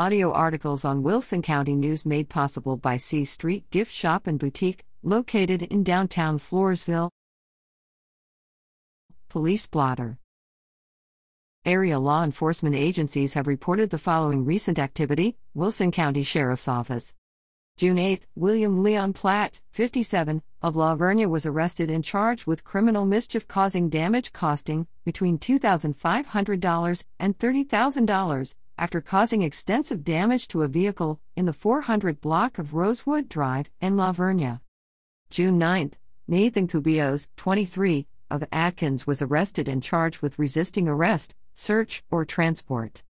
Audio articles on Wilson County News made possible by C Street Gift Shop and Boutique, located in downtown Floresville. Police blotter. Area law enforcement agencies have reported the following recent activity Wilson County Sheriff's Office. June 8, William Leon Platt, 57, of La Vernia was arrested and charged with criminal mischief causing damage costing between $2,500 and $30,000 after causing extensive damage to a vehicle in the 400 block of Rosewood Drive in La Vernia. June 9, Nathan Cubillos, 23, of Adkins was arrested and charged with resisting arrest, search, or transport.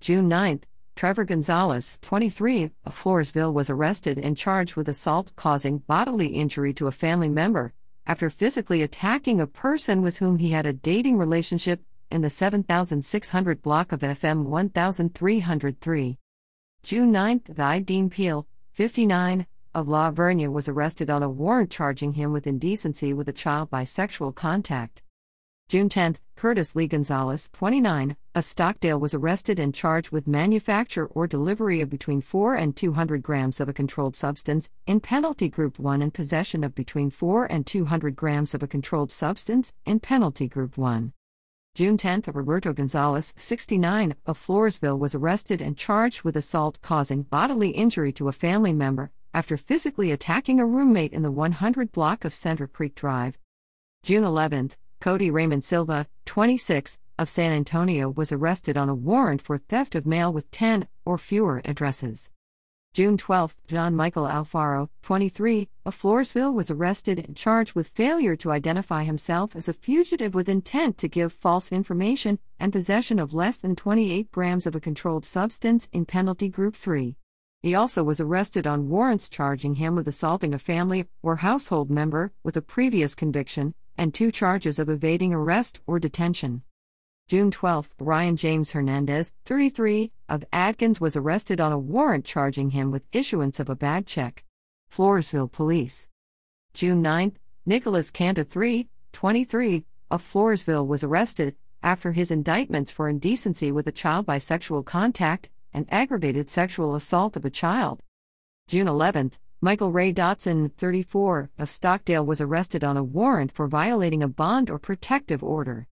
June 9, Trevor Gonzalez, 23, of Floresville was arrested and charged with assault causing bodily injury to a family member after physically attacking a person with whom he had a dating relationship in the 7600 block of FM 1303. June 9th, Guy Dean Peel, 59, of La was arrested on a warrant charging him with indecency with a child by sexual contact. June 10, Curtis Lee Gonzalez, 29, of Stockdale was arrested and charged with manufacture or delivery of between 4 and 200 grams of a controlled substance in Penalty Group 1 and possession of between 4 and 200 grams of a controlled substance in Penalty Group 1. June 10, Roberto Gonzalez, 69, of Floresville was arrested and charged with assault causing bodily injury to a family member after physically attacking a roommate in the 100 block of Center Creek Drive. June 11, Cody Raymond Silva, 26, of San Antonio was arrested on a warrant for theft of mail with 10 or fewer addresses. June 12, John Michael Alfaro, 23, of Floresville was arrested and charged with failure to identify himself as a fugitive with intent to give false information and possession of less than 28 grams of a controlled substance in Penalty Group 3. He also was arrested on warrants charging him with assaulting a family or household member with a previous conviction and two charges of evading arrest or detention. June 12, Ryan James Hernandez, 33, of Adkins was arrested on a warrant charging him with issuance of a bad check. Floresville Police. June 9, Nicholas Canta 3, 23, of Floresville was arrested after his indictments for indecency with a child by sexual contact and aggravated sexual assault of a child. June 11, Michael Ray Dotson, 34, of Stockdale was arrested on a warrant for violating a bond or protective order.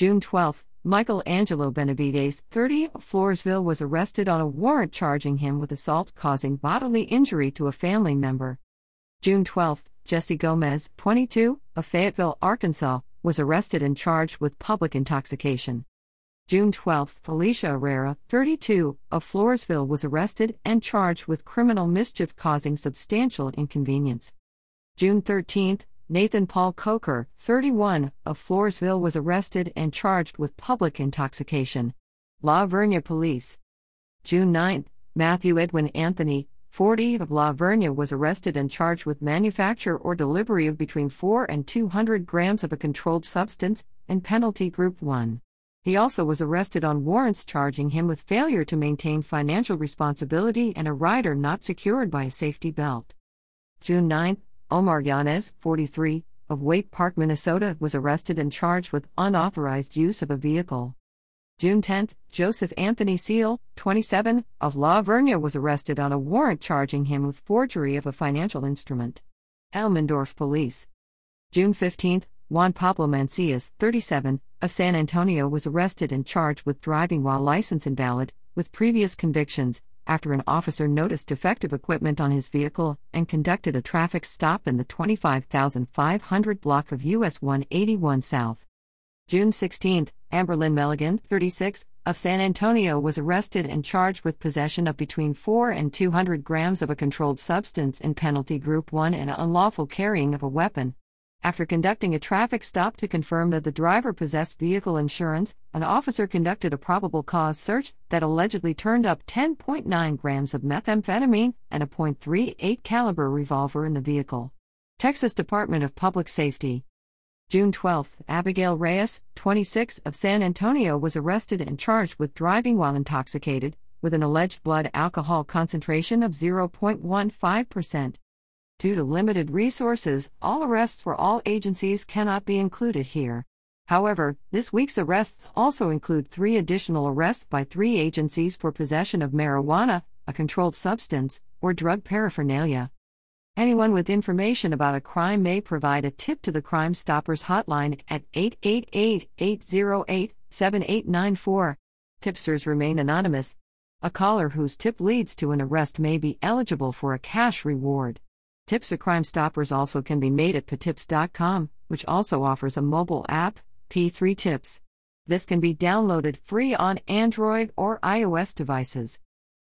June 12, Michael Angelo Benavides, 30, of Floresville was arrested on a warrant charging him with assault causing bodily injury to a family member. June 12, Jesse Gomez, 22, of Fayetteville, Arkansas, was arrested and charged with public intoxication. June 12, Felicia Herrera, 32, of Floresville was arrested and charged with criminal mischief causing substantial inconvenience. June 13, Nathan Paul Coker, 31, of Floresville was arrested and charged with public intoxication. La Vernia Police. June 9, Matthew Edwin Anthony, 40, of La Vernia was arrested and charged with manufacture or delivery of between 4 and 200 grams of a controlled substance in Penalty Group 1. He also was arrested on warrants charging him with failure to maintain financial responsibility and a rider not secured by a safety belt. June 9, Omar Yanez, 43, of Wake Park, Minnesota, was arrested and charged with unauthorized use of a vehicle. June 10, Joseph Anthony Seal, 27, of La Vernia was arrested on a warrant charging him with forgery of a financial instrument. Elmendorf Police. June 15, Juan Pablo Mancias, 37, of San Antonio was arrested and charged with driving while license invalid, with previous convictions, after an officer noticed defective equipment on his vehicle and conducted a traffic stop in the 25,500 block of US 181 South. June 16, Amberlyn Melligan, 36, of San Antonio was arrested and charged with possession of between 4 and 200 grams of a controlled substance in Penalty Group 1 and unlawful carrying of a weapon. After conducting a traffic stop to confirm that the driver possessed vehicle insurance, an officer conducted a probable cause search that allegedly turned up 10.9 grams of methamphetamine and a .38 caliber revolver in the vehicle. Texas Department of Public Safety. June 12, Abigail Reyes, 26, of San Antonio was arrested and charged with driving while intoxicated, with an alleged blood alcohol concentration of 0.15%. Due to limited resources, all arrests for all agencies cannot be included here. However, this week's arrests also include three additional arrests by three agencies for possession of marijuana, a controlled substance, or drug paraphernalia. Anyone with information about a crime may provide a tip to the Crime Stoppers hotline at 888 808 7894. Tipsters remain anonymous. A caller whose tip leads to an arrest may be eligible for a cash reward. Tips for Crime Stoppers also can be made at p3tips.com, which also offers a mobile app, P3 Tips. This can be downloaded free on Android or iOS devices.